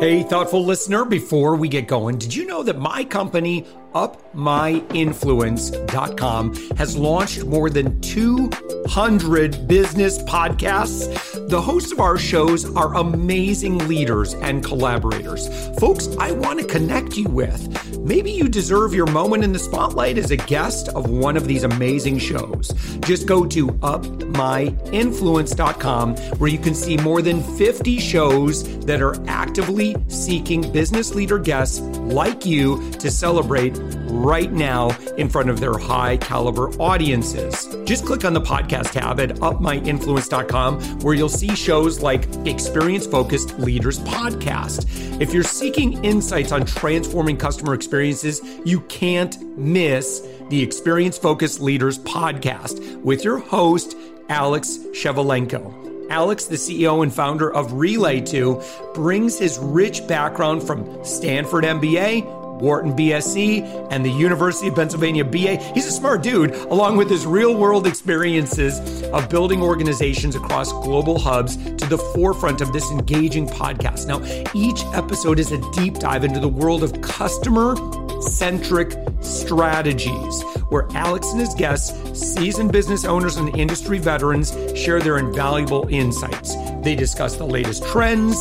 Hey, thoughtful listener, before we get going, did you know that my company, upmyinfluence.com, has launched more than 200 business podcasts? The hosts of our shows are amazing leaders and collaborators, folks I want to connect you with. Maybe you deserve your moment in the spotlight as a guest of one of these amazing shows. Just go to upmyinfluence.com where you can see more than 50 shows that are actively seeking business leader guests like you to celebrate right now in front of their high caliber audiences. Just click on the podcast tab at upmyinfluence.com where you'll see shows like Experience Focused Leaders Podcast. If you're seeking insights on transforming customer experiences, you can't miss the Experience Focused Leaders Podcast with your host, Alex Shevelenko. Alex, the CEO and founder of Relay2, brings his rich background from Stanford MBA, Wharton BSc, and the University of Pennsylvania BA. He's a smart dude, along with his real world experiences of building organizations across global hubs to the forefront of this engaging podcast. Now, each episode is a deep dive into the world of customer centric strategies, where Alex and his guests, seasoned business owners and industry veterans, share their invaluable insights. They discuss the latest trends,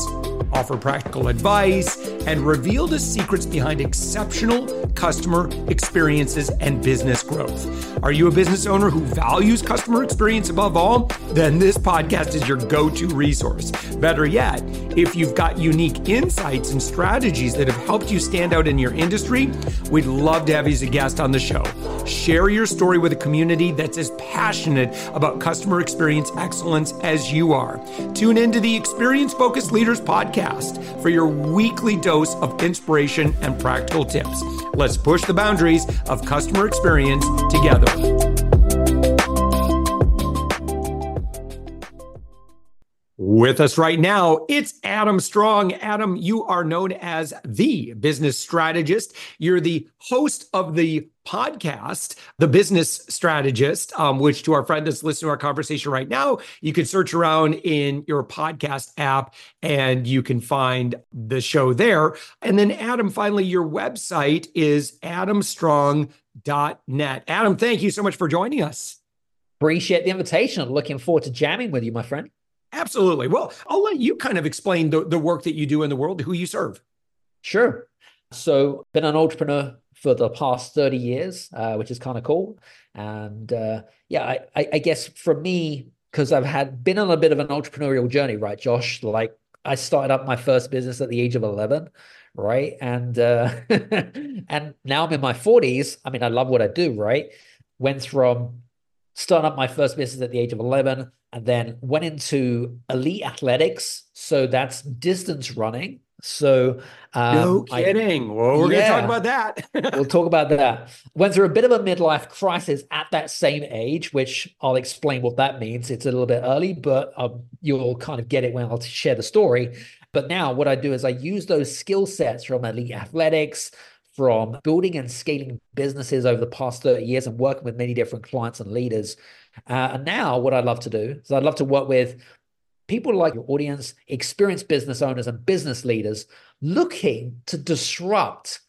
offer practical advice, and reveal the secrets behind exceptional customer experiences and business growth. Are you a business owner who values customer experience above all? Then this podcast is your go to resource. Better yet, if you've got unique insights and strategies that have helped you stand out in your industry, we'd love to have you as a guest on the show. Share your story with a community that's as passionate about customer experience excellence as you are. Tune into the Experience Focused Leaders podcast for your weekly dose of inspiration and practical tips. Let's push the boundaries of customer experience together. With us right now, it's Adam Strong. Adam, you are known as the business strategist. You're the host of the podcast, The Business Strategist, um, which to our friend that's listening to our conversation right now, you can search around in your podcast app and you can find the show there. And then, Adam, finally, your website is adamstrong.net. Adam, thank you so much for joining us. Appreciate the invitation. I'm Looking forward to jamming with you, my friend. Absolutely. Well, I'll let you kind of explain the, the work that you do in the world, who you serve. Sure. So, been an entrepreneur for the past 30 years, uh, which is kind of cool. And uh, yeah, I, I, guess for me, because I've had been on a bit of an entrepreneurial journey, right, Josh? Like I started up my first business at the age of 11, right? And uh, and now I'm in my 40s. I mean, I love what I do, right? Went from starting up my first business at the age of 11 and then went into elite athletics. So that's distance running so um, no kidding. I, well, we're yeah, going to talk about that. we'll talk about that. Went through a bit of a midlife crisis at that same age, which I'll explain what that means. It's a little bit early, but um, you'll kind of get it when I'll share the story. But now what I do is I use those skill sets from elite athletics, from building and scaling businesses over the past 30 years and working with many different clients and leaders. Uh, and now what I'd love to do is I'd love to work with people like your audience, experienced business owners and business leaders looking to disrupt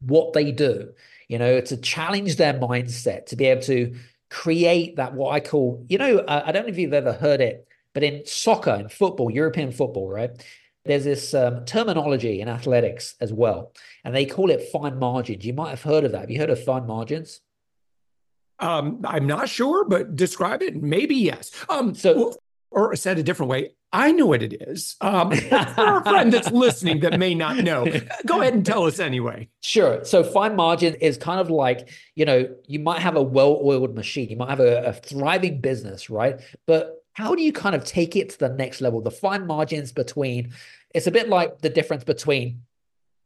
what they do, you know, to challenge their mindset, to be able to create that, what I call, you know, uh, I don't know if you've ever heard it, but in soccer, in football, European football, right? There's this um, terminology in athletics as well, and they call it fine margins. You might have heard of that. Have you heard of fine margins? Um, I'm not sure, but describe it. Maybe yes. Um, so, well, or said a different way, I know what it is. Um, for a friend that's listening that may not know, go ahead and tell us anyway. Sure. So fine margin is kind of like, you know, you might have a well-oiled machine, you might have a, a thriving business, right? But how do you kind of take it to the next level? The fine margins between, it's a bit like the difference between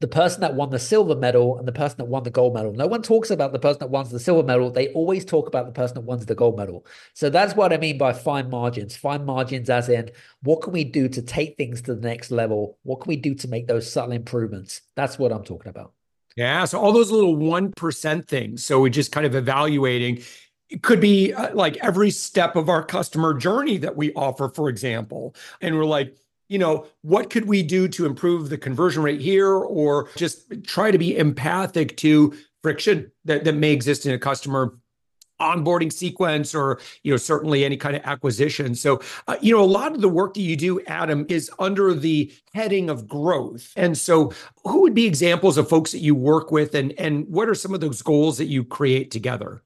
the person that won the silver medal and the person that won the gold medal. No one talks about the person that won the silver medal. They always talk about the person that wins the gold medal. So that's what I mean by fine margins. Fine margins, as in, what can we do to take things to the next level? What can we do to make those subtle improvements? That's what I'm talking about. Yeah. So all those little 1% things. So we're just kind of evaluating. It could be uh, like every step of our customer journey that we offer, for example. And we're like, you know, what could we do to improve the conversion rate here or just try to be empathic to friction that, that may exist in a customer onboarding sequence or you know certainly any kind of acquisition? So uh, you know a lot of the work that you do adam is under the heading of growth. And so who would be examples of folks that you work with and and what are some of those goals that you create together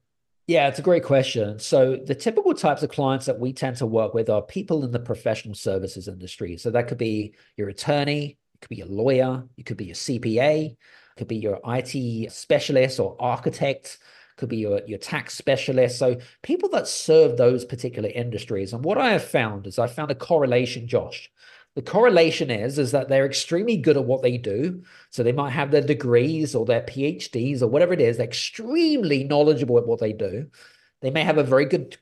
yeah, it's a great question. So, the typical types of clients that we tend to work with are people in the professional services industry. So, that could be your attorney, it could be your lawyer, it could be your CPA, it could be your IT specialist or architect, it could be your, your tax specialist. So, people that serve those particular industries. And what I have found is I found a correlation, Josh, the correlation is is that they're extremely good at what they do. So they might have their degrees or their PhDs or whatever it is. They're extremely knowledgeable at what they do. They may have a very good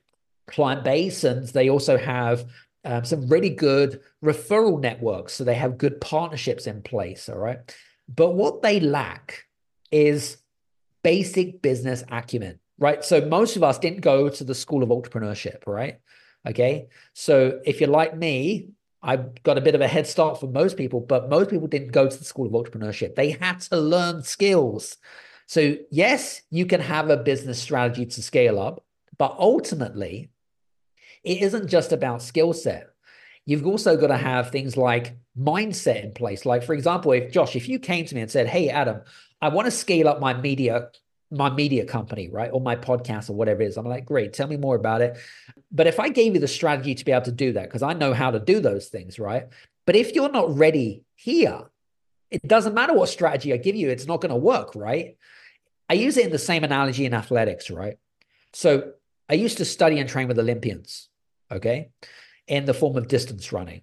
client base, and they also have um, some really good referral networks. So they have good partnerships in place. All right. But what they lack is basic business acumen, right? So most of us didn't go to the school of entrepreneurship, right? Okay. So if you're like me, I've got a bit of a head start for most people, but most people didn't go to the school of entrepreneurship. They had to learn skills. So, yes, you can have a business strategy to scale up, but ultimately, it isn't just about skill set. You've also got to have things like mindset in place. Like, for example, if Josh, if you came to me and said, Hey, Adam, I want to scale up my media my media company, right? Or my podcast or whatever it is. I'm like, great, tell me more about it. But if I gave you the strategy to be able to do that, because I know how to do those things, right? But if you're not ready here, it doesn't matter what strategy I give you, it's not going to work, right? I use it in the same analogy in athletics, right? So I used to study and train with Olympians, okay, in the form of distance running.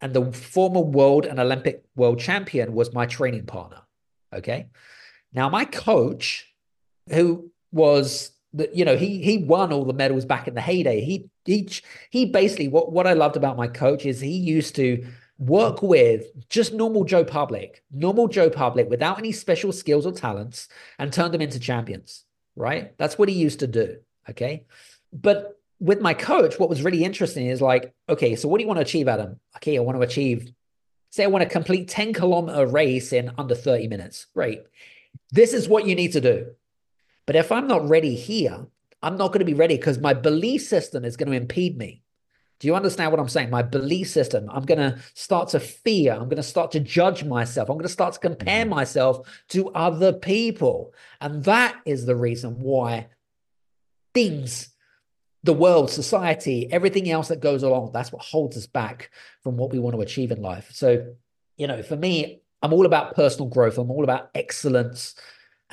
And the former world and Olympic world champion was my training partner, okay? Now, my coach who was that you know he he won all the medals back in the heyday. He he he basically what what I loved about my coach is he used to work with just normal Joe Public, normal Joe Public without any special skills or talents and turn them into champions, right? That's what he used to do, okay? But with my coach, what was really interesting is like, okay, so what do you want to achieve, Adam? Okay, I want to achieve, say I want to complete 10 kilometer race in under 30 minutes. Great. This is what you need to do. But if I'm not ready here, I'm not going to be ready because my belief system is going to impede me. Do you understand what I'm saying? My belief system, I'm going to start to fear. I'm going to start to judge myself. I'm going to start to compare mm-hmm. myself to other people. And that is the reason why things, the world, society, everything else that goes along, that's what holds us back from what we want to achieve in life. So, you know, for me, I'm all about personal growth. I'm all about excellence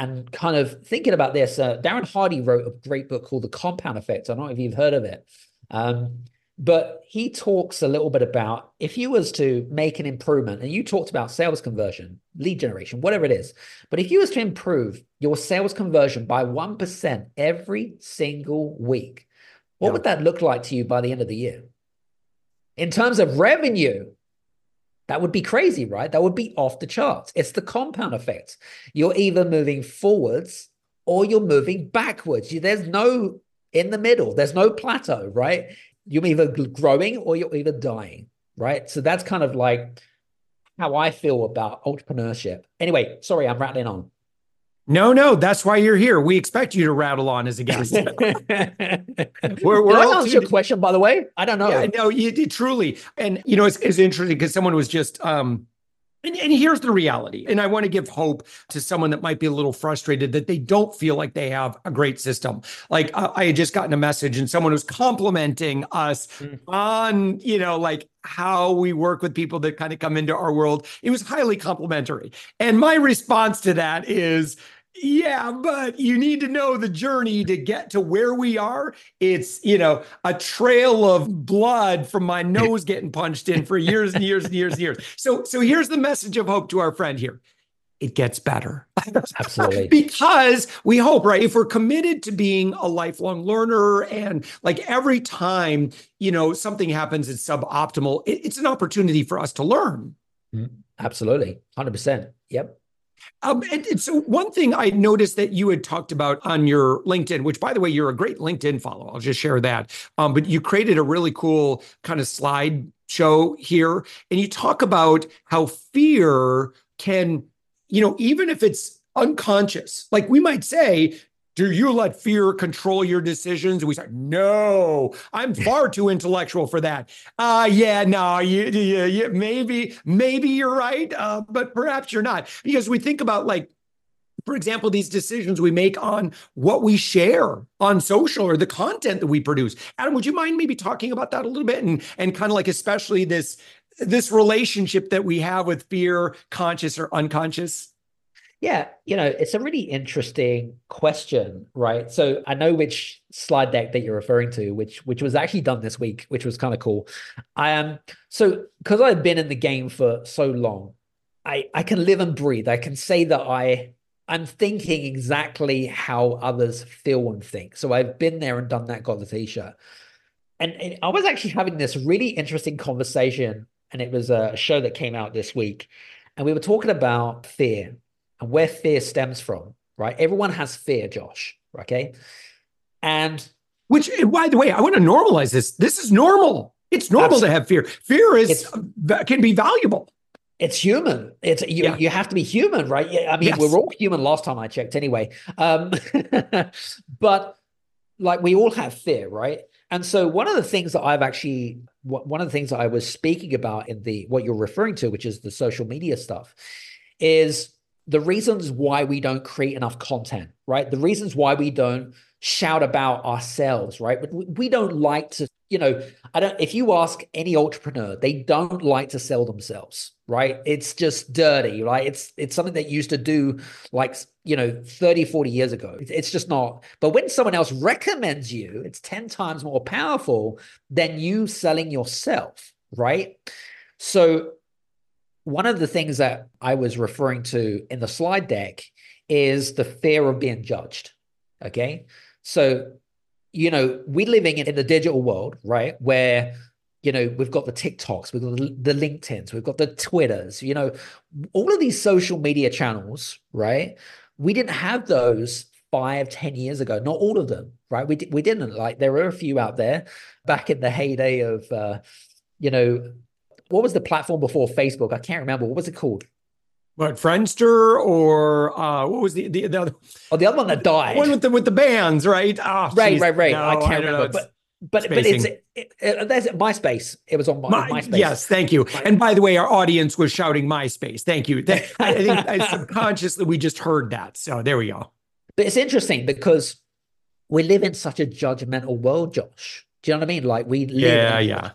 and kind of thinking about this, uh, Darren Hardy wrote a great book called The Compound Effect. I don't know if you've heard of it. Um, but he talks a little bit about if you was to make an improvement, and you talked about sales conversion, lead generation, whatever it is. But if you was to improve your sales conversion by 1% every single week, what yeah. would that look like to you by the end of the year? In terms of revenue, that would be crazy, right? That would be off the charts. It's the compound effect. You're either moving forwards or you're moving backwards. There's no in the middle, there's no plateau, right? You're either growing or you're either dying, right? So that's kind of like how I feel about entrepreneurship. Anyway, sorry, I'm rattling on. No, no, that's why you're here. We expect you to rattle on as a guest. we're, we're Did I answer your question, by the way? I don't know. Yeah, no, you did truly. And you know, it's, it's interesting because someone was just um and, and, here's the reality. And I want to give hope to someone that might be a little frustrated that they don't feel like they have a great system. Like uh, I had just gotten a message and someone was complimenting us mm. on, you know, like how we work with people that kind of come into our world. It was highly complimentary. And my response to that is, yeah, but you need to know the journey to get to where we are. It's, you know, a trail of blood from my nose getting punched in for years and years and years and years. So so here's the message of hope to our friend here. It gets better. Absolutely. because we hope, right? If we're committed to being a lifelong learner and like every time, you know, something happens it's suboptimal, it, it's an opportunity for us to learn. Mm-hmm. Absolutely. 100%. Yep. Um, and, and, so one thing I noticed that you had talked about on your LinkedIn, which by the way, you're a great LinkedIn follow. I'll just share that. Um, but you created a really cool kind of slide show here, and you talk about how fear can, you know, even if it's unconscious, like we might say, do you let fear control your decisions? we say, no, I'm far too intellectual for that. Uh, yeah, no, you, you, you maybe, maybe you're right, uh, but perhaps you're not. Because we think about like, for example, these decisions we make on what we share on social or the content that we produce. Adam, would you mind maybe talking about that a little bit and and kind of like especially this this relationship that we have with fear, conscious or unconscious? Yeah, you know, it's a really interesting question, right? So I know which slide deck that you're referring to, which which was actually done this week, which was kind of cool. I am um, so because I've been in the game for so long, I I can live and breathe. I can say that I I'm thinking exactly how others feel and think. So I've been there and done that, got the t-shirt. And, and I was actually having this really interesting conversation, and it was a show that came out this week. And we were talking about fear and where fear stems from, right? Everyone has fear, Josh, okay? And which, by the way, I want to normalize this. This is normal. It's normal absolutely. to have fear. Fear is can be valuable. It's human. It's you. Yeah. You have to be human, right? I mean, yes. we're all human. Last time I checked, anyway. Um, but like, we all have fear, right? And so, one of the things that I've actually, one of the things that I was speaking about in the what you're referring to, which is the social media stuff, is the reasons why we don't create enough content, right? The reasons why we don't shout about ourselves, right? But we don't like to, you know, I don't, if you ask any entrepreneur, they don't like to sell themselves, right? It's just dirty, right? It's, it's something that used to do like, you know, 30, 40 years ago. It's just not, but when someone else recommends you, it's 10 times more powerful than you selling yourself, right? So one of the things that I was referring to in the slide deck is the fear of being judged. Okay. So, you know, we're living in, in the digital world, right? Where, you know, we've got the TikToks, we've got the, LinkedIn's, we've got the Twitters, you know, all of these social media channels, right? We didn't have those five, ten years ago. Not all of them, right? We, we didn't. Like, there were a few out there back in the heyday of, uh, you know, what was the platform before Facebook? I can't remember. What was it called? What Friendster or uh, what was the the, the other? Oh, the other one that died. One with the with the bands, right? Oh, right, geez. right, right. No, I can't I remember, know, but but spacing. but it's it, it, that's MySpace. It was on My, MySpace. Yes, thank you. And by the way, our audience was shouting MySpace. Thank you. I think I subconsciously we just heard that. So there we go. But it's interesting because we live in such a judgmental world, Josh. Do you know what I mean? Like we live yeah, yeah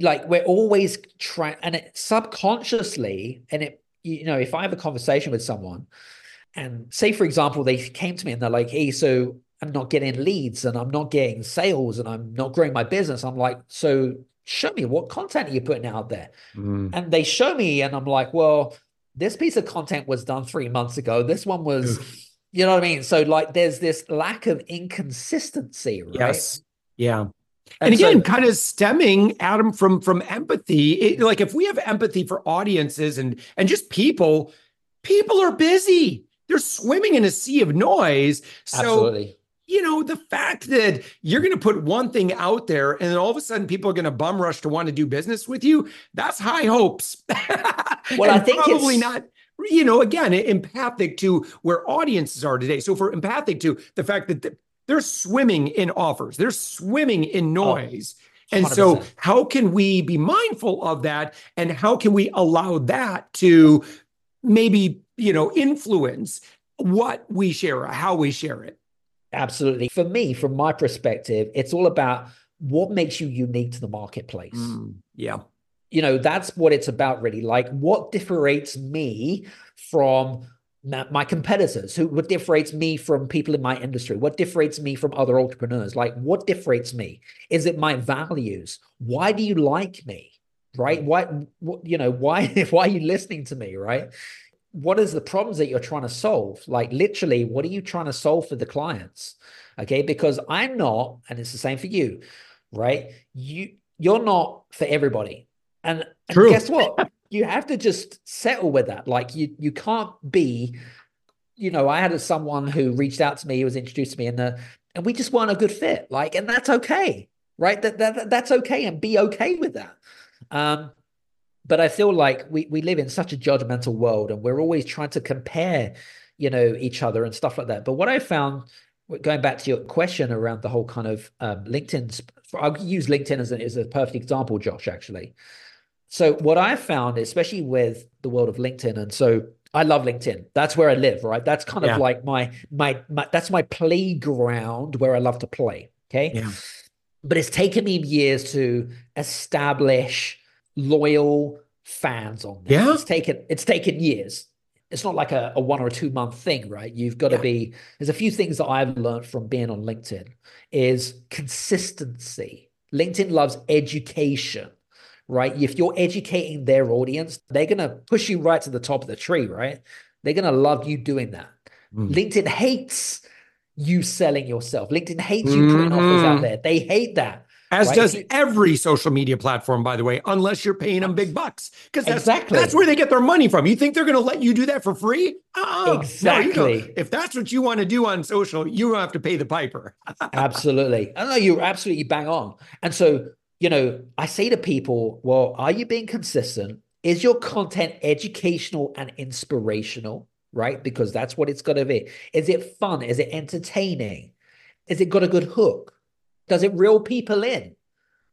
like we're always trying and it subconsciously and it you know if i have a conversation with someone and say for example they came to me and they're like hey so i'm not getting leads and i'm not getting sales and i'm not growing my business i'm like so show me what content are you putting out there? Mm. and they show me and i'm like well this piece of content was done three months ago. This one was you know what i mean? So like there's this lack of inconsistency right? Yes. Yeah and, and again, so, kind of stemming Adam from from empathy. It, like if we have empathy for audiences and and just people, people are busy. They're swimming in a sea of noise. So absolutely. You know, the fact that you're going to put one thing out there and then all of a sudden people are going to bum rush to want to do business with you, that's high hopes. well, I think probably not you know, again, empathic to where audiences are today. So, for empathic to the fact that the, they're swimming in offers, they're swimming in oh, noise. Oh, and so, how can we be mindful of that? And how can we allow that to maybe, you know, influence what we share, how we share it? Absolutely. For me, from my perspective, it's all about what makes you unique to the marketplace. Mm, yeah. You know, that's what it's about, really. Like, what differentiates me from my competitors who what differentiates me from people in my industry? What differentiates me from other entrepreneurs? Like what differentiates me? Is it my values? Why do you like me? Right? Mm. Why what, you know why why are you listening to me right? What is the problems that you're trying to solve? Like literally what are you trying to solve for the clients? Okay? Because i'm not and it's the same for you right? You you're not for everybody. And, and guess what you have to just settle with that. Like you you can't be, you know, I had a, someone who reached out to me, who was introduced to me, and the and we just weren't a good fit. Like, and that's okay, right? That, that that's okay, and be okay with that. Um, but I feel like we we live in such a judgmental world, and we're always trying to compare, you know, each other and stuff like that. But what I found, going back to your question around the whole kind of um, LinkedIn, I'll use LinkedIn as a, as a perfect example, Josh. Actually, so what I found, especially with the world of LinkedIn, and so I love LinkedIn. That's where I live, right? That's kind of like my, my my that's my playground where I love to play. Okay. Yeah. But it's taken me years to establish loyal fans on there. Yeah. It's taken it's taken years. It's not like a, a one or a two month thing, right? You've got yeah. to be there's a few things that I've learned from being on LinkedIn is consistency. LinkedIn loves education right? If you're educating their audience, they're going to push you right to the top of the tree, right? They're going to love you doing that. Mm. LinkedIn hates you selling yourself. LinkedIn hates you putting mm-hmm. offers out mm-hmm. there. They hate that. As right? does every social media platform, by the way, unless you're paying them big bucks. Because that's, exactly. that's where they get their money from. You think they're going to let you do that for free? Uh-uh. Exactly. No, if that's what you want to do on social, you have to pay the piper. absolutely. I know you're absolutely bang on. And so you know, I say to people, well, are you being consistent? Is your content educational and inspirational? Right? Because that's what it's got to be. Is it fun? Is it entertaining? Is it got a good hook? Does it reel people in?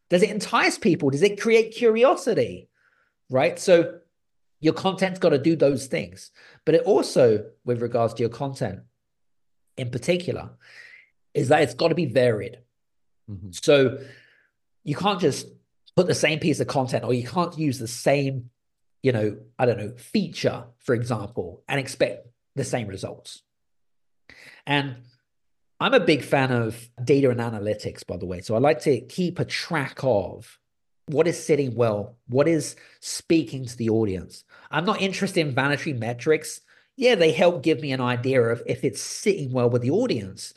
Does it entice people? Does it create curiosity? Right? So your content's got to do those things. But it also, with regards to your content in particular, is that it's got to be varied. Mm-hmm. So you can't just put the same piece of content or you can't use the same, you know, I don't know, feature, for example, and expect the same results. And I'm a big fan of data and analytics, by the way. So I like to keep a track of what is sitting well, what is speaking to the audience. I'm not interested in vanity metrics. Yeah, they help give me an idea of if it's sitting well with the audience.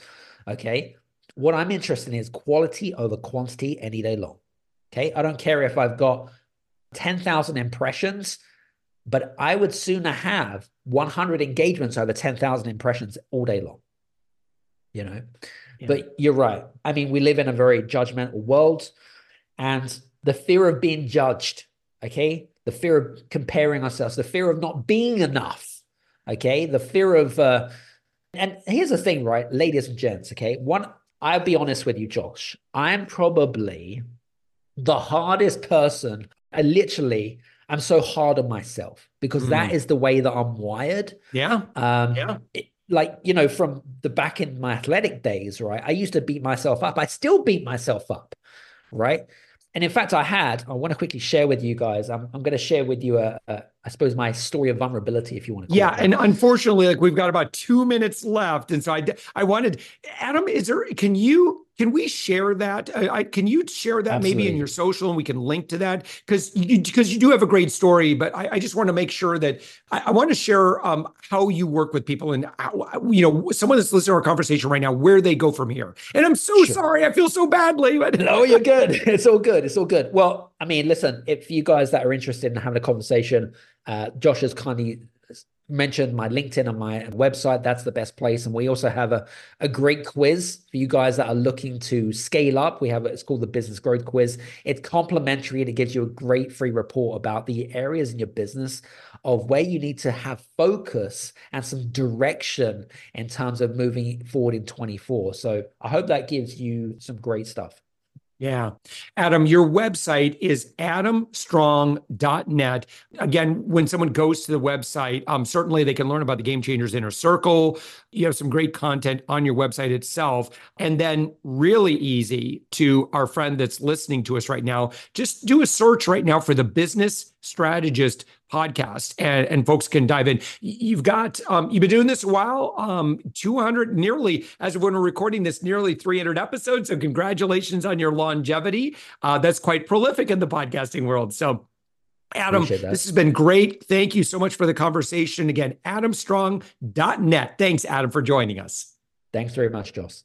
Okay. What I'm interested in is quality over quantity any day long. Okay. I don't care if I've got 10,000 impressions, but I would sooner have 100 engagements over 10,000 impressions all day long. You know, yeah. but you're right. I mean, we live in a very judgmental world and the fear of being judged, okay, the fear of comparing ourselves, the fear of not being enough, okay, the fear of, uh, and here's the thing, right, ladies and gents, okay, one I'll be honest with you, Josh. I'm probably the hardest person. I literally, I'm so hard on myself because mm. that is the way that I'm wired. Yeah. Um, yeah. It, like, you know, from the back in my athletic days, right? I used to beat myself up. I still beat myself up, right? And in fact, I had, I want to quickly share with you guys. I'm, I'm going to share with you a, a, I suppose, my story of vulnerability, if you want to. yeah, and unfortunately, like we've got about two minutes left, and so I, I wanted, Adam, is there? Can you can we share that? Uh, I, can you share that Absolutely. maybe in your social and we can link to that? Because you because you do have a great story, but I, I just want to make sure that I, I want to share um, how you work with people and how, you know someone that's listening to our conversation right now where they go from here. And I'm so sure. sorry, I feel so badly. But no, you're good. It's all good. It's all good. Well, I mean, listen, if you guys that are interested in having a conversation, uh, Josh has kindly mentioned my LinkedIn and my website. That's the best place. And we also have a, a great quiz for you guys that are looking to scale up. We have it's called the Business Growth Quiz. It's complimentary and it gives you a great free report about the areas in your business of where you need to have focus and some direction in terms of moving forward in 24. So I hope that gives you some great stuff. Yeah. Adam, your website is adamstrong.net. Again, when someone goes to the website, um, certainly they can learn about the Game Changers Inner Circle. You have some great content on your website itself. And then, really easy to our friend that's listening to us right now, just do a search right now for the Business Strategist podcast and, and folks can dive in. You've got, um, you've been doing this a while, um, 200, nearly, as of when we're recording this, nearly 300 episodes. So congratulations on your longevity. Uh, that's quite prolific in the podcasting world. So Adam, this has been great. Thank you so much for the conversation. Again, adamstrong.net. Thanks, Adam, for joining us. Thanks very much, Joss.